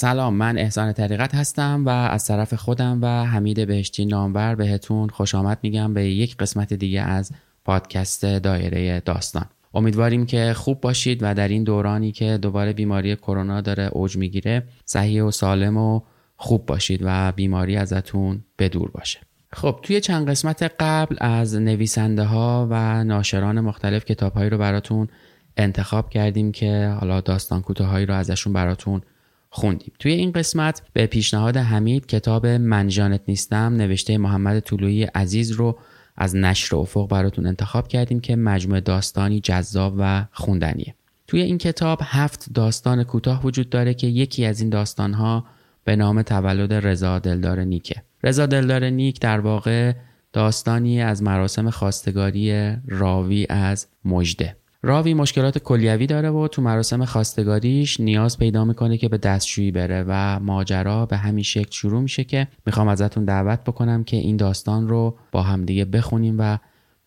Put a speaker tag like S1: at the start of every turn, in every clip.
S1: سلام من احسان طریقت هستم و از طرف خودم و حمید بهشتی نامور بهتون خوش آمد میگم به یک قسمت دیگه از پادکست دایره داستان. امیدواریم که خوب باشید و در این دورانی که دوباره بیماری کرونا داره اوج می‌گیره صحیح و سالم و خوب باشید و بیماری ازتون بدور باشه. خب توی چند قسمت قبل از نویسنده ها و ناشران مختلف کتابهایی رو براتون انتخاب کردیم که حالا داستان کوتاهایی رو ازشون براتون خوندیم. توی این قسمت به پیشنهاد حمید کتاب من جانت نیستم نوشته محمد طلویی عزیز رو از نشر افق براتون انتخاب کردیم که مجموعه داستانی جذاب و خوندنیه. توی این کتاب هفت داستان کوتاه وجود داره که یکی از این داستانها به نام تولد رضا دلدار نیکه. رضا دلدار نیک در واقع داستانی از مراسم خواستگاری راوی از مجده راوی مشکلات کلیوی داره و تو مراسم خواستگاریش نیاز پیدا می‌کنه که به دستشویی بره و ماجرا به همین شکل شروع میشه که می‌خوام ازتون دعوت بکنم که این داستان رو با همدیگه بخونیم و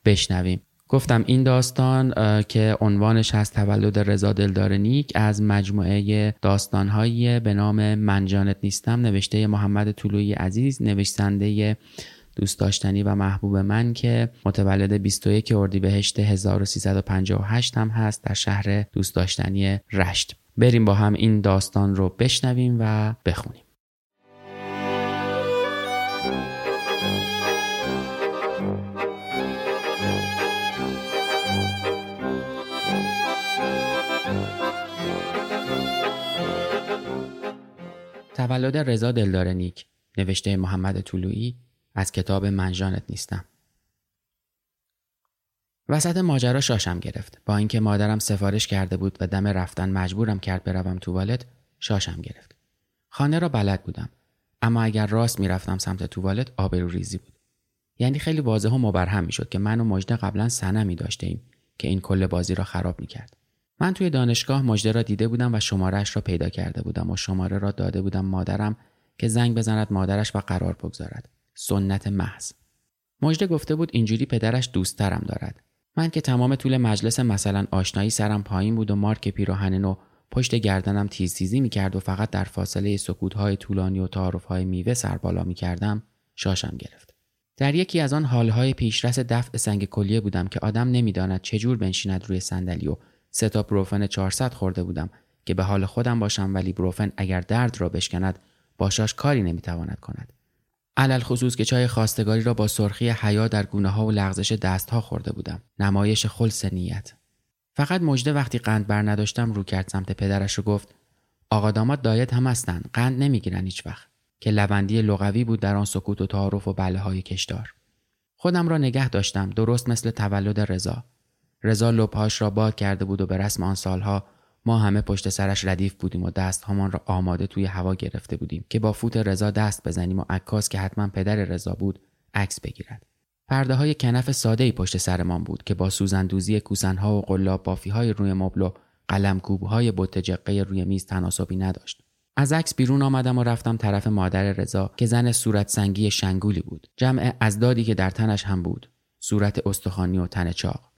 S1: بشنویم. گفتم این داستان که عنوانش هست تولد رضا دلدار نیک از مجموعه داستانهایی به نام منجانت نیستم نوشته محمد طلویی عزیز نویسنده دوست داشتنی و محبوب من که متولد 21 اردیبهشت 1358 هم هست در شهر دوست داشتنی رشت. بریم با هم این داستان رو بشنویم و بخونیم. تولد رضا دلدار نیک نوشته محمد طلویی از کتاب منجانت نیستم. وسط ماجرا شاشم گرفت. با اینکه مادرم سفارش کرده بود و دم رفتن مجبورم کرد بروم توالت شاشم گرفت. خانه را بلد بودم. اما اگر راست می‌رفتم سمت توالت آبرو ریزی بود. یعنی خیلی واضح و مبرهم می‌شد که من و مجده قبلا سنمی داشته ایم که این کل بازی را خراب می‌کرد. من توی دانشگاه مجده را دیده بودم و شمارش را پیدا کرده بودم و شماره را داده بودم مادرم که زنگ بزند مادرش و قرار بگذارد. سنت محض. مجده گفته بود اینجوری پدرش دوستترم دارد. من که تمام طول مجلس مثلا آشنایی سرم پایین بود و مارک پیراهن و پشت گردنم تیز تیزی می‌کرد و فقط در فاصله سکوتهای طولانی و تعارفهای میوه سر بالا می‌کردم شاشم گرفت. در یکی از آن حالهای پیشرس دفع سنگ کلیه بودم که آدم نمی‌داند چجور بنشیند روی صندلی و سه تا بروفن 400 خورده بودم که به حال خودم باشم ولی بروفن اگر درد را بشکند باشاش کاری نمی‌تواند کند. علل خصوص که چای خواستگاری را با سرخی حیا در گونه ها و لغزش دست ها خورده بودم. نمایش خلص نیت. فقط مجده وقتی قند بر نداشتم رو کرد سمت پدرش و گفت آقا داماد دایت هم هستن قند نمی‌گیرن هیچ وقت که لبندی لغوی بود در آن سکوت و تعارف و بله های کشدار خودم را نگه داشتم درست مثل تولد رضا رضا لبهاش را باد کرده بود و به رسم آن سالها ما همه پشت سرش ردیف بودیم و دست همان را آماده توی هوا گرفته بودیم که با فوت رضا دست بزنیم و عکاس که حتما پدر رضا بود عکس بگیرد. پرده های کنف ساده ای پشت سرمان بود که با سوزندوزی کوسنها و قلاب بافی های روی مبل و قلم کوب های جقه روی میز تناسبی نداشت. از عکس بیرون آمدم و رفتم طرف مادر رضا که زن صورت سنگی شنگولی بود. جمع ازدادی که در تنش هم بود. صورت استخوانی و تن چاق.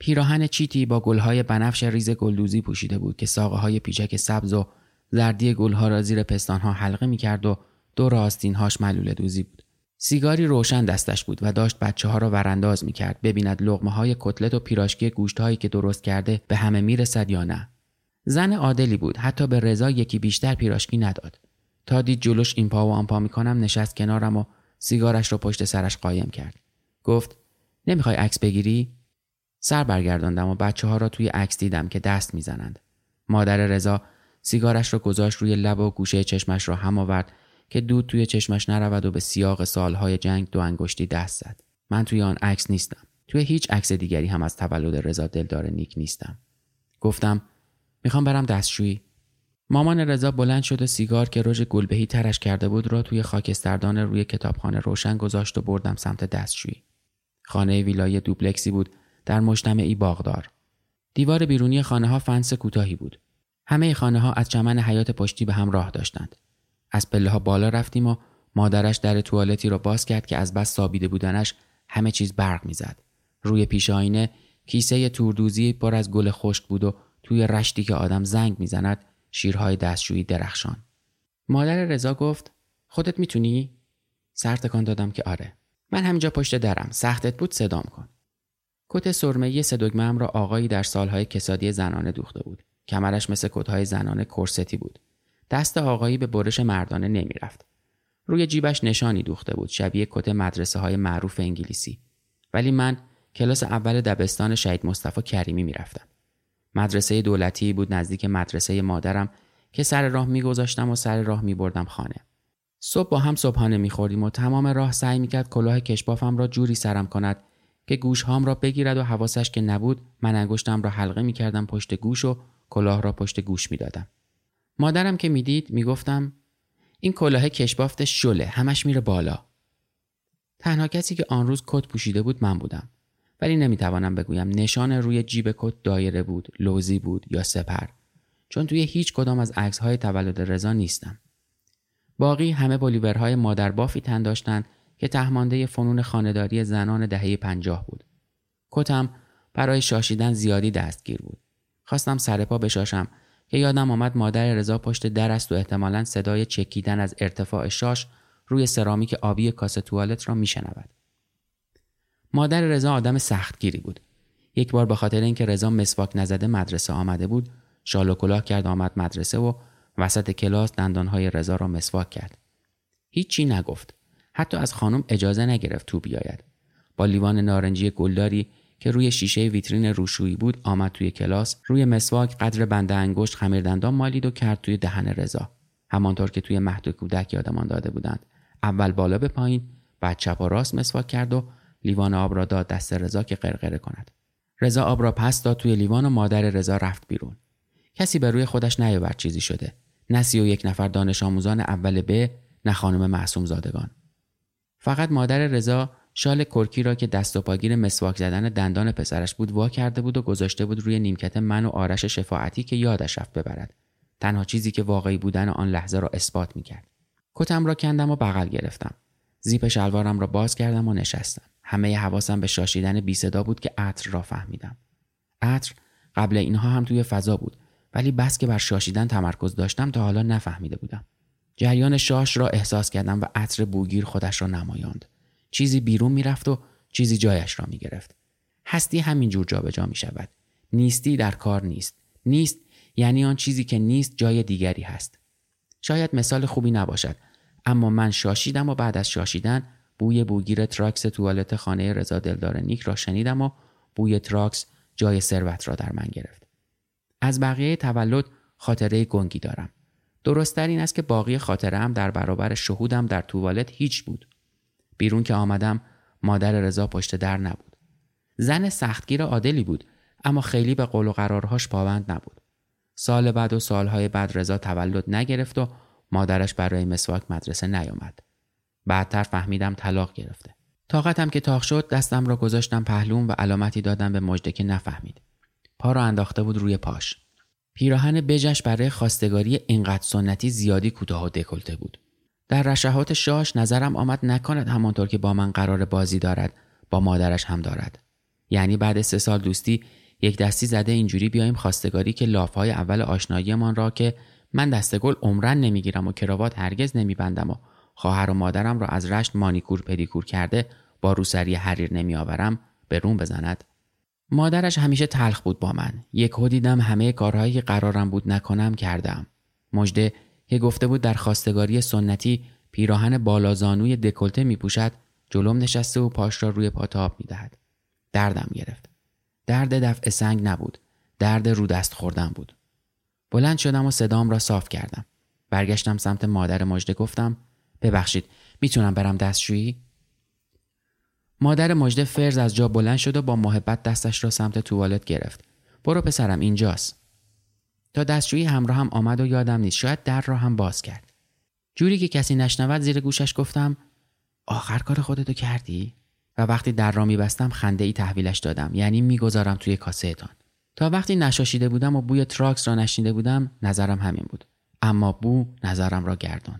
S1: پیراهن چیتی با گلهای بنفش ریز گلدوزی پوشیده بود که ساقه های پیچک سبز و زردی گلها را زیر پستانها حلقه می‌کرد و دور آستینهاش ملول دوزی بود. سیگاری روشن دستش بود و داشت بچه ها را ورانداز می‌کرد ببیند لغمه های کتلت و پیراشکی گوشت هایی که درست کرده به همه می‌رسد یا نه. زن عادلی بود حتی به رضا یکی بیشتر پیراشکی نداد. تا دید جلوش این پا و آن پا می‌کنم نشست کنارم و سیگارش را پشت سرش قایم کرد. گفت نمی‌خوای عکس بگیری؟ سر برگرداندم و بچه ها را توی عکس دیدم که دست می‌زنند. مادر رضا سیگارش را گذاشت روی لب و گوشه چشمش را هم آورد که دود توی چشمش نرود و به سیاق سالهای جنگ دو انگشتی دست زد. من توی آن عکس نیستم. توی هیچ عکس دیگری هم از تولد رضا دلدار نیک نیستم. گفتم می‌خوام برم دستشویی. مامان رضا بلند شد و سیگار که رژ گلبهی ترش کرده بود را توی خاکستردان روی کتابخانه روشن گذاشت و بردم سمت دستشویی. خانه ویلای دوبلکسی بود. در مجتمعی باغدار. دیوار بیرونی خانه ها فنس کوتاهی بود. همه خانه ها از چمن حیات پشتی به هم راه داشتند. از پله ها بالا رفتیم و مادرش در توالتی را باز کرد که از بس سابیده بودنش همه چیز برق می‌زد. روی پیش آینه کیسه توردوزی پر از گل خشک بود و توی رشتی که آدم زنگ می‌زند شیرهای دستشویی درخشان. مادر رضا گفت خودت می‌تونی؟ سر تکان دادم که آره. من همینجا پشت درم. سختت بود؟ صدام کن. کت سرمه‌ای سدگمم را آقایی در سالهای کسادی زنانه دوخته بود. کمرش مثل کتهای زنانه کرستی بود. دست آقایی به برش مردانه نمی‌رفت. روی جیبش نشانی دوخته بود شبیه کت مدرسه های معروف انگلیسی. ولی من کلاس اول دبستان شهید مصطفی کریمی می‌رفتم. مدرسه دولتی بود نزدیک مدرسه مادرم که سر راه میگذاشتم و سر راه میبردم خانه. صبح با هم صبحانه میخوردیم و تمام راه سعی می‌کرد کلاه کشبافم را جوری سرم کند که گوشهام را بگیرد و حواسش که نبود من انگشتم را حلقه می‌کردم پشت گوش و کلاه را پشت گوش می‌دادم. مادرم که می‌دید می‌گفتم این کلاه کشبافت شله همش میره بالا. تنها کسی که آن روز کت پوشیده بود من بودم ولی نمی‌توانم بگویم نشان روی جیب کت دایره بود لوزی بود یا سپر چون توی هیچ کدام از عکس های تولد رضا نیستم. باقی همه بولیورهای مادر بافی تن داشتند که تهمانده فنون خانداری زنان دهه پنجاه بود. کتم برای شاشیدن زیادی دستگیر بود. خواستم سر پا بشاشم. که یادم آمد مادر رضا پشت در است و احتمالا صدای چکیدن از ارتفاع شاش روی سرامیک آبی کاسه توالت را میشنود. مادر رضا آدم سختگیری بود. یک بار به خاطر اینکه رضا مسواک نزده مدرسه آمده بود شال و کلاه کرد آمد مدرسه و وسط کلاس دندانهای رضا را مسواک کرد. هیچی نگفت. حتی از خانم اجازه نگرفت تو بیاید. با لیوان نارنجی گلداری که روی شیشه ویترین روشویی بود آمد توی کلاس روی مسواک قدر بنده انگشت خمیر دندان مالید و کرد توی دهن رضا. همانطور که توی مهد کودک یادمان داده بودند. اول بالا به پایین بعد چپ و راست مسواک کرد و لیوان آب را داد دست رضا که قرقره کند. رضا آب را پس داد توی لیوان و مادر رضا رفت بیرون. کسی به روی خودش نیاورد چیزی شده. نه و یک نفر دانش آموزان اول ب نه خانم معصوم زادگان. فقط مادر رضا شال کرکی را که دست و پاگیر مسواک زدن دندان پسرش بود وا کرده بود و گذاشته بود روی نیمکت من و آرش شفاعتی که یادش رفت ببرد. تنها چیزی که واقعی بودن آن لحظه را اثبات می‌کرد. کتم را کندم و بغل گرفتم. زیپ شلوارم را باز کردم و نشستم. همه حواسم به شاشیدن بی صدا بود که عطر را فهمیدم. عطر قبل اینها هم توی فضا بود ولی بس که بر شاشیدن تمرکز داشتم تا حالا نفهمیده بودم. جریان شاش را احساس کردم و عطر بوگیر خودش را نمایاند. چیزی بیرون می‌رفت و چیزی جایش را می‌گرفت. هستی همینجور جابجا می شود نیستی در کار نیست. نیست یعنی آن چیزی که نیست جای دیگری هست. شاید مثال خوبی نباشد اما من شاشیدم و بعد از شاشیدن بوی بوگیر تراکس توالت خانه رضا دلدار نیک را شنیدم و بوی تراکس جای ثروت را در من گرفت. از بقیه تولد خاطره گنگی دارم. درستتر این است که باقی خاطره هم در برابر شهودم در توالت هیچ بود. بیرون که آمدم مادر رضا پشت در نبود. زن سختگیر عادلی بود اما خیلی به قول و قرارهاش پابند نبود. سال بعد و سالهای بعد رضا تولد نگرفت و مادرش برای مسواک مدرسه نیامد. بعدتر فهمیدم طلاق گرفته. طاقتم که تاق شد دستم را گذاشتم پهلوم و علامتی دادم به مجده که نفهمید. پا را انداخته بود روی پاش. پیراهن بجش برای خواستگاری اینقدر سنتی زیادی کوتاه و دکلته بود. در رشهات شاش نظرم آمد نکند همانطور که با من قرار بازی دارد با مادرش هم دارد. یعنی بعد سه سال دوستی یک دستی زده اینجوری بیایم خواستگاری که لافهای اول آشناییمان را که من دستگل عمرن نمی‌گیرم و کراوات هرگز نمیبندم و خواهر و مادرم را از رشت مانیکور پدیکور کرده با روسری حریر نمیآورم به روم بزند. مادرش همیشه تلخ بود با من یک دیدم همه کارهایی که قرارم بود نکنم کردم مجده که گفته بود در خواستگاری سنتی پیراهن بالازانوی دکلته می پوشد جلوم نشسته و پاش را روی پاتاب می دهد. دردم گرفت. درد دفع سنگ نبود. درد رو دست خوردن بود. بلند شدم و صدام را صاف کردم. برگشتم سمت مادر مجده گفتم ببخشید می‌تونم برم دستشویی مادر مجده فرز از جا بلند شد و با محبت دستش را سمت توالت گرفت. برو پسرم اینجاست. تا دستشویی همراهم آمد و یادم نیست. شاید در را هم باز کرد. جوری که کسی نشنود زیر گوشش گفتم آخر کار خودتو کردی؟ و وقتی در را میبستم خنده ای تحویلش دادم. یعنی می‌گذارم توی کاسه تان تا وقتی نشاشیده بودم و بوی تراکس را نشنیده بودم نظرم همین بود. اما بو نظرم را گردان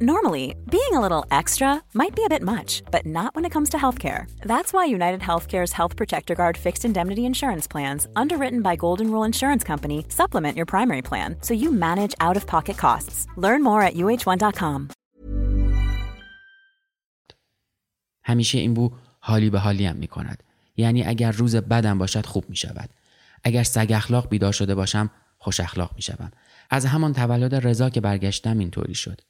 S2: Normally, being a little extra might be a bit much, but not when it comes to healthcare. That's why United Healthcare's Health Protector Guard fixed indemnity insurance plans, underwritten by Golden Rule Insurance Company, supplement your primary plan so you manage out of pocket costs. Learn more at uh1.com.
S1: همیشه این بو حالی به حالیم می کند. یعنی اگر روز بدم باشد خوب می شود. اگر سگ اخلاق بیدار شده باشم خوش اخلاق می شوم. از همان تولد رضا که برگشتم اینطوری شد.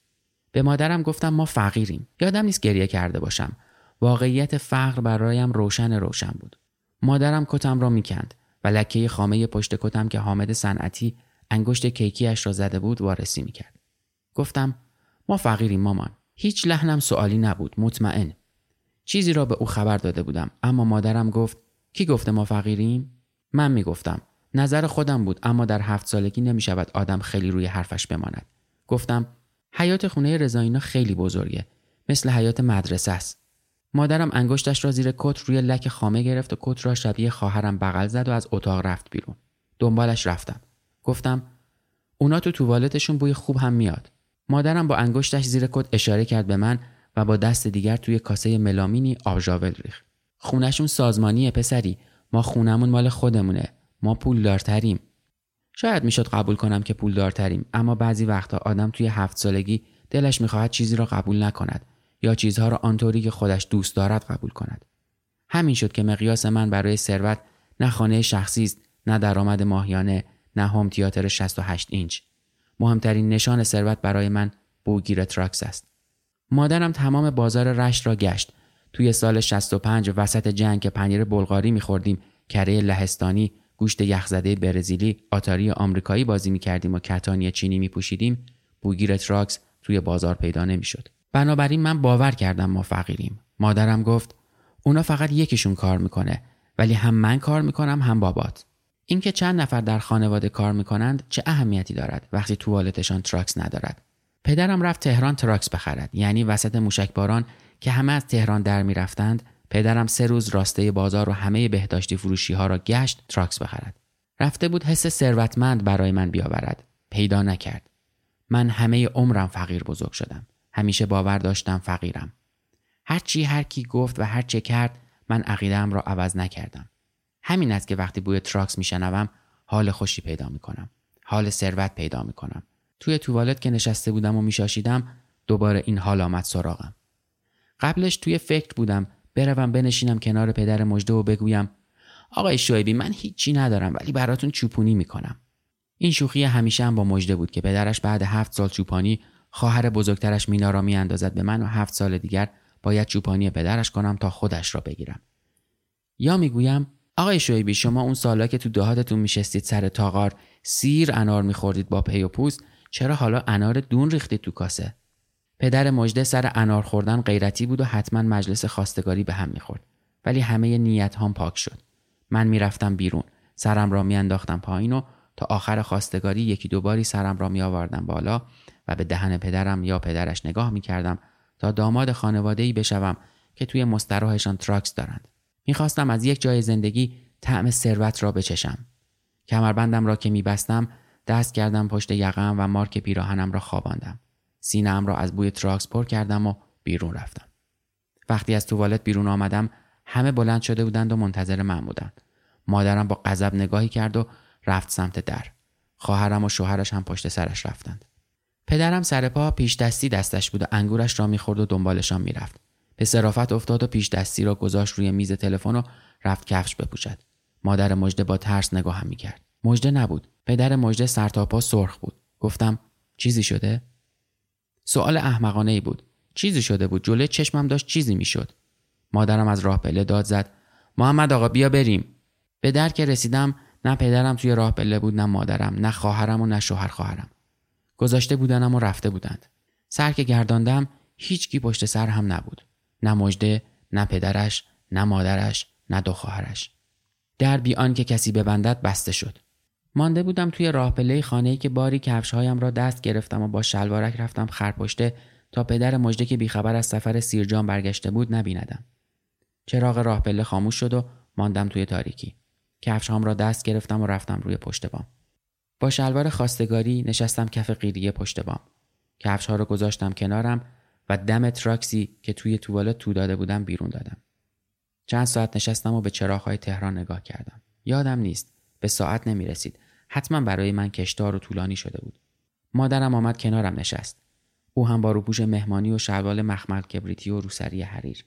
S1: به مادرم گفتم ما فقیریم. یادم نیست گریه کرده باشم. واقعیت فقر برایم روشن روشن بود. مادرم کتم را می‌کند و لکه خامه پشت کتم که حامد صنعتی انگشت کیکیش را زده بود وارسی می‌کرد. گفتم ما فقیریم مامان. هیچ لحنم سوالی نبود مطمئن. چیزی را به او خبر داده بودم اما مادرم گفت کی گفته ما فقیریم؟ من می‌گفتم نظر خودم بود اما در هفت سالگی نمی شود آدم خیلی روی حرفش بماند. گفتم حیات خونه رضایینا خیلی بزرگه. مثل حیات مدرسه است. مادرم انگشتش را زیر کت روی لک خامه گرفت و کت را شبیه خواهرم بغل زد و از اتاق رفت بیرون. دنبالش رفتم. گفتم اونا تو توالتشون بوی خوب هم میاد. مادرم با انگشتش زیر کت اشاره کرد به من و با دست دیگر توی کاسه ملامینی آبژاول ریخت. خونشون سازمانیه پسری. ما خونمون مال خودمونه. ما پولدارتریم. شاید می‌شد قبول کنم که پولدارتریم اما بعضی وقتا آدم توی هفت سالگی دلش می‌خواهد چیزی را قبول نکند یا چیزها را آنطوری که خودش دوست دارد قبول کند. همین شد که مقیاس من برای ثروت نه خانه شخصی است نه درآمد ماهیانه نه home theater 68 اینچ. مهمترین نشان ثروت برای من بوگیر تراکس است. مادرم تمام بازار رشت را گشت. توی سال 65 وسط جنگ که پنیر بلغاری میخوردیم کره لهستانی گوشت یخزده برزیلی آتاری آمریکایی بازی می‌کردیم و کتانی چینی میپوشیدیم بوگیر تراکس توی بازار پیدا نمی‌شد. بنابراین من باور کردم ما فقیریم. مادرم گفت اونا فقط یکیشون کار می‌کنه ولی هم من کار می‌کنم هم بابات. اینکه چند نفر در خانواده کار می‌کنند چه اهمیتی دارد وقتی توالتشان تراکس ندارد؟ پدرم رفت تهران تراکس بخرد یعنی وسط موشکباران که همه از تهران در می‌رفتند پدرم سه روز راسته بازار و همه بهداشتی فروشی ها را گشت تراکس بخرد. رفته بود حس ثروتمند برای من بیاورد. پیدا نکرد. من همه عمرم فقیر بزرگ شدم. همیشه باور داشتم فقیرم. هرچی هر کی گفت و هر چه کرد من عقیدم را عوض نکردم. همین است که وقتی بوی تراکس میشنوم حال خوشی پیدا می‌کنم. حال ثروت پیدا می‌کنم. توی توالت که نشسته بودم و میشاشیدم دوباره این حال آمد سراغم. قبلش توی فکر بودم بروم بنشینم کنار پدر مجده و بگویم آقای شعیبی من هیچی ندارم ولی براتون چوپونی می‌کنم. این شوخی همیشه هم با مجده بود که پدرش بعد هفت سال چوپانی خواهر بزرگترش مینا را میاندازد به من و هفت سال دیگر باید چوپانی پدرش کنم تا خودش را بگیرم. یا می‌گویم آقای شعیبی شما اون سالا که تو دهاتتون میشستید سر تاغار سیر انار میخوردید با پی و پوست چرا حالا انار دون ریختید تو کاسه؟ پدر مجده سر انار خوردن غیرتی بود و حتما مجلس خواستگاری به هم می‌خورد ولی همه نیت هم پاک شد من می‌رفتم بیرون سرم را میانداختم پایین و تا آخر خواستگاری یکی دوباری سرم را می آوردم بالا و به دهن پدرم یا پدرش نگاه می کردم تا داماد خانواده ای بشوم که توی مستراحشان تراکس دارند. می‌خواستم از یک جای زندگی طعم ثروت را بچشم. کمربندم را که میبستم دست کردم پشت یقم و مارک پیراهنم را خواباندم. سینهام را از بوی تراکس پر کردم و بیرون رفتم. وقتی از توالت بیرون آمدم همه بلند شده بودند و منتظر من بودند. مادرم با غضب نگاهی کرد و رفت سمت در. خواهرم و شوهرش هم پشت سرش رفتند. پدرم سر پا پیش دستی دستش بود و انگورش را می‌خورد و دنبالشان می‌رفت. به صرافت افتاد و پیش دستی را گذاشت روی میز تلفن و رفت کفش بپوشد. مادر مجده با ترس نگاهم می‌کرد. مجده نبود. پدر مجده سر تا پا سرخ بود. گفتم چیزی شده؟ سوال احمقانه ای بود. چیزی شده بود. جلوی چشمم داشت چیزی می‌شد. مادرم از راه پله داد زد. محمد آقا بیا بریم. به در که رسیدم نه پدرم توی راه پله بود نه مادرم نه خواهرم و نه شوهر خواهرم. گذاشته بودنم و رفته بودند سر که گرداندم هیچکی پشت سر هم نبود نه مجده نه پدرش نه مادرش نه دو خواهرش در بی که کسی ببندد بسته شد مانده بودم توی راه پله خانه‌ای که باری کفشهایم را دست گرفتم و با شلوارک رفتم خرپشته تا پدر مجده که بیخبر از سفر سیرجان برگشته بود نبیندم. چراغ راه پله خاموش شد و ماندم توی تاریکی. کفشهام را دست گرفتم و رفتم روی پشت بام. با شلوار خواستگاری نشستم کف قیریه پشت بام. کفش ها رو گذاشتم کنارم و دم تراکسی که توی توالت تو داده بودم بیرون دادم. چند ساعت نشستم و به چراغهای تهران نگاه کردم. یادم نیست. به ساعت نمی رسید حتما برای من کشتار و طولانی شده بود مادرم آمد کنارم نشست او هم با روپوش مهمانی و شلوال مخمل کبریتی و روسری حریر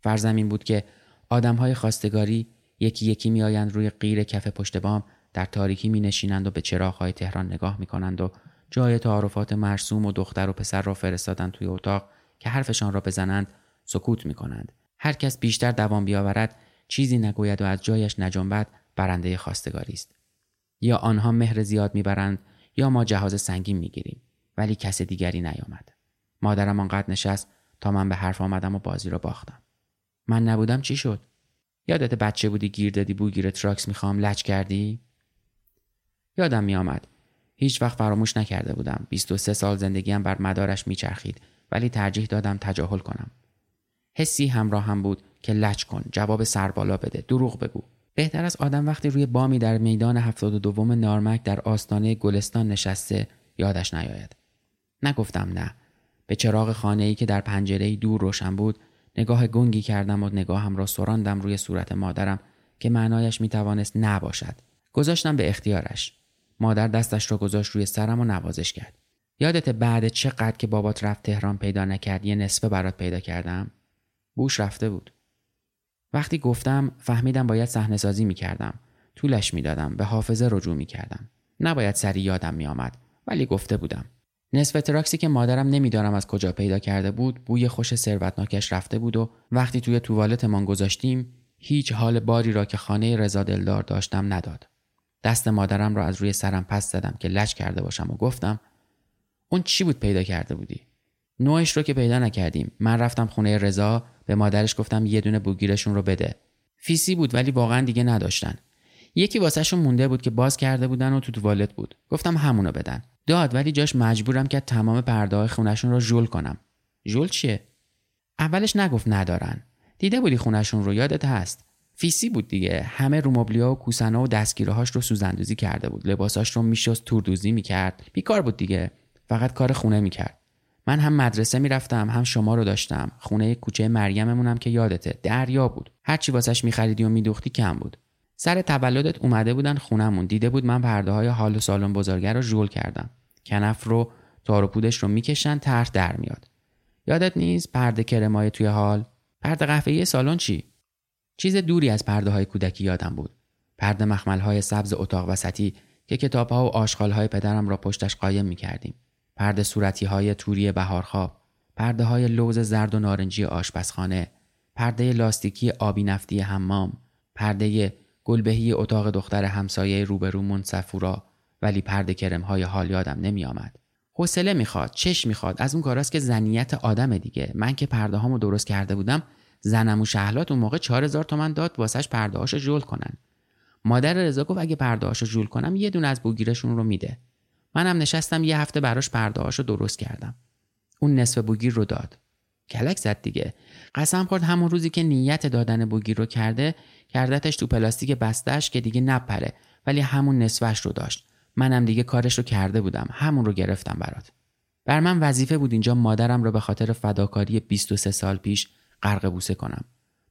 S1: فرضم این بود که آدمهای خواستگاری یکی یکی میآیند روی غیر کف پشت بام در تاریکی می نشینند و به چراغهای تهران نگاه می کنند و جای تعارفات مرسوم و دختر و پسر را فرستادند توی اتاق که حرفشان را بزنند سکوت می کنند. هر کس بیشتر دوام بیاورد چیزی نگوید و از جایش نجنبد برنده خواستگاری است. یا آنها مهر زیاد می‌برند یا ما جهاز سنگین می‌گیریم ولی کس دیگری نیامد. مادرم آنقدر نشست تا من به حرف آمدم و بازی را باختم. من نبودم چی شد؟ یادت بچه بودی گیر دادی بوگیر تراکس می‌خوام لج کردی؟ یادم میآمد هیچ وقت فراموش نکرده بودم 23 سال زندگیم بر مدارش میچرخید ولی ترجیح دادم تجاهل کنم حسی همراه هم بود که لچ کن جواب سربالا بده دروغ بگو بهتر از آدم وقتی روی بامی در میدان هفتاد و دوم نارمک در آستانه گلستان نشسته یادش نیاید. نگفتم نه. به چراغ خانه ای که در پنجره دور روشن بود نگاه گنگی کردم و نگاهم را سراندم روی صورت مادرم که معنایش می‌توانست نباشد. گذاشتم به اختیارش. مادر دستش را گذاشت روی سرم و نوازش کرد. یادت بعد چقدر که بابات رفت تهران پیدا نکرد یه نصفه برات پیدا کردم؟ بوش رفته بود. وقتی گفتم فهمیدم باید صحنه سازی می‌کردم. طولش می‌دادم. به حافظه رجوع می‌کردم. نباید سری یادم میآمد. ولی گفته بودم. نصف تراکسی که مادرم نمی‌دانم از کجا پیدا کرده بود بوی خوش ثروتناکش رفته بود و وقتی توی توالتمان گذاشتیم هیچ حال باری را که خانه رضا دلدار داشتم نداد. دست مادرم را از روی سرم پس زدم که لچ کرده باشم و گفتم اون چی بود پیدا کرده بودی؟ نوعش رو که پیدا نکردیم. من رفتم خونه رضا به مادرش گفتم یه دونه بوگیرشون رو بده. فیسی بود ولی واقعا دیگه نداشتن. یکی واسهشون مونده بود که باز کرده بودن و تو توالت بود. گفتم همونو بدن. داد ولی جاش مجبورم که تمام پرده خونشون رو ژول کنم. ژول چیه؟ اولش نگفت ندارن. دیده بودی خونشون رو؟ یادت هست. فیسی بود دیگه. همه رو و کوسنا و دستگیره هاش رو سوزندوزی کرده بود. لباساش رو میشست توردوزی می‌کرد. بیکار بود دیگه. فقط کار خونه می‌کرد. من هم مدرسه می‌رفتم هم شما رو داشتم. خونه کوچه مریممونم که یادته دریا بود. هرچی واسش میخریدی و میدوختی کم بود. سر تولدت اومده بودن خونمون. دیده بود من پرده های حال و سالن بزرگه رو ژول کردم. کنف رو تار و پودش رو می‌کشن طرح در میاد. یادت نیست پرده کرمای توی حال؟ پرده قهوه‌ای سالن چی؟ چیز دوری از پرده های کودکی یادم بود. پرده مخمل های سبز اتاق وسطی که کتاب ها و آشغال های پدرم را پشتش قایم می کردیم. پرده صورتی های توری بهارخواب، پرده های لوز زرد و نارنجی آشپزخانه، پرده لاستیکی آبی نفتی حمام، پرده گلبهی اتاق دختر همسایه روبرومون سفورا ولی پرده کرم های حال یادم نمی آمد. حوصله می‌خواد چش می‌خواد از اون کاراست که زنیت آدم دیگه. من که پرده هامو درست کرده بودم زنم و شهلات اون موقع 4000 تومن داد واسش پردهاشو جول کنن. مادر رضا گفت اگه پردهاشو جول کنم یه دونه از بوگیرشون رو میده. منم نشستم یه هفته براش پردهاشو درست کردم. اون نصف بوگیر رو داد. کلک زد دیگه. قسم خورد همون روزی که نیت دادن بوگیر رو کرده کردتش تو پلاستیک بستش که دیگه نپره. ولی همون نصفش رو داشت. منم دیگه کارش رو کرده بودم. همون رو گرفتم برات. بر من وظیفه بود اینجا مادرم رو به خاطر فداکاری 23 سال پیش غرق بوسه کنم.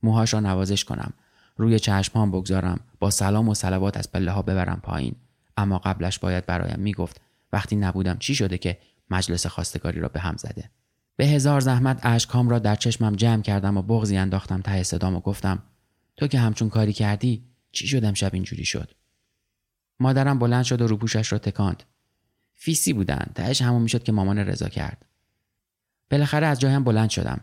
S1: موهاش را نوازش کنم. روی چشمهام بگذارم. با سلام و صلوات از پله ها ببرم پایین. اما قبلش باید برایم می‌گفت وقتی نبودم چی شده که مجلس خواستگاری را به هم زده؟ به هزار زحمت اشکام را در چشمم جمع کردم و بغزی انداختم ته صدام و گفتم تو که همچون کاری کردی چی شدم شب اینجوری شد؟ مادرم بلند شد و روپوشش را تکاند. فیسی بودن تهش همون می‌شد که مامان رضا کرد. بالاخره از جایم بلند شدم.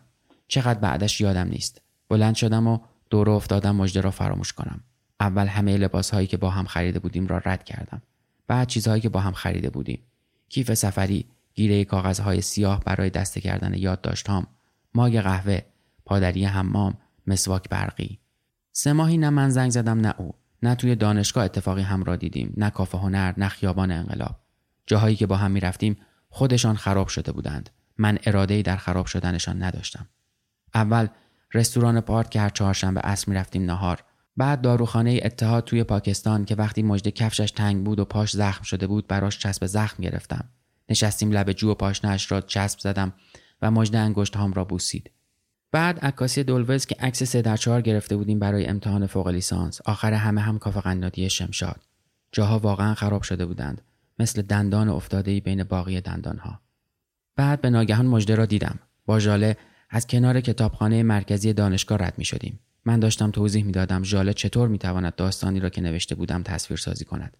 S1: چقدر بعدش یادم نیست. بلند شدم و دور افتادم مجده را فراموش کنم. اول همه لباس هایی که با هم خریده بودیم را رد کردم. بعد چیزهایی که با هم خریده بودیم. کیف سفری گیره کاغذهای سیاه برای دسته کردن یادداشتهام ماگ قهوه پادری حمام مسواک برقی. سه ماهی نه من زنگ زدم نه او. نه توی دانشگاه اتفاقی هم را دیدیم نه کافه هنر نه خیابان انقلاب. جاهایی که با هم می‌رفتیم خودشان خراب شده بودند. من اراده در خراب شدنشان نداشتم. اول رستوران پارک که هر چهارشنبه عصر می‌رفتیم نهار. بعد داروخانه اتحاد توی پاکستان که وقتی مجد کفشش تنگ بود و پاش زخم شده بود براش چسب زخم گرفتم. نشستیم لب جو و پاشنهاش را چسب زدم و مجد انگشت هام را بوسید. بعد عکاسی دولوز که عکس سه در چهار گرفته بودیم برای امتحان فوق لیسانس. آخر همه هم کافه قنادی شمشاد. جاها واقعا خراب شده بودند. مثل دندان افتاده بین باقی دندانها. بعد به ناگهان مجده را دیدم. با ژاله از کنار کتابخانه مرکزی دانشگاه رد می شدیم. من داشتم توضیح می دادم ژاله چطور می تواند داستانی را که نوشته بودم تصویر سازی کند.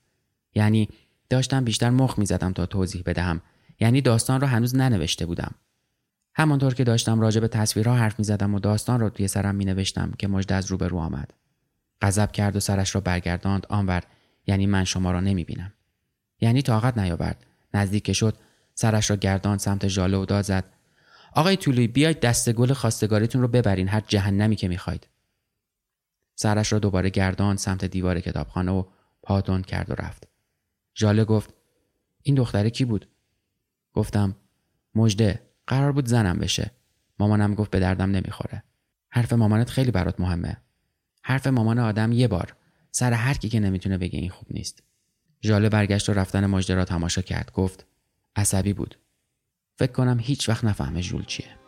S1: یعنی داشتم بیشتر مخ می زدم تا توضیح بدهم. یعنی داستان را هنوز ننوشته بودم. همانطور که داشتم راجع به تصویرها حرف می زدم و داستان را توی سرم می نوشتم که مجده از روبرو آمد. غضب کرد و سرش را برگرداند آنور یعنی من شما را نمی بینم. یعنی طاقت نیاورد. نزدیک شد سرش را گردان سمت ژاله و داد زد آقای طولوی بیاید دست گل خواستگاریتون رو ببرین هر جهنمی که می‌خواید سرش را دوباره گردان سمت دیوار کتابخانه و پاتون کرد و رفت. ژاله گفت این دختره کی بود؟ گفتم مجده قرار بود زنم بشه. مامانم گفت به دردم نمی‌خوره. حرف مامانت خیلی برات مهمه. حرف مامان آدم یه بار. سر هر کی که نمی‌تونه بگه این خوب نیست. ژاله برگشت و رفتن مجده را تماشا کرد. گفت عصبی بود. فکر کنم هیچ وقت نفهمه ژول چیه.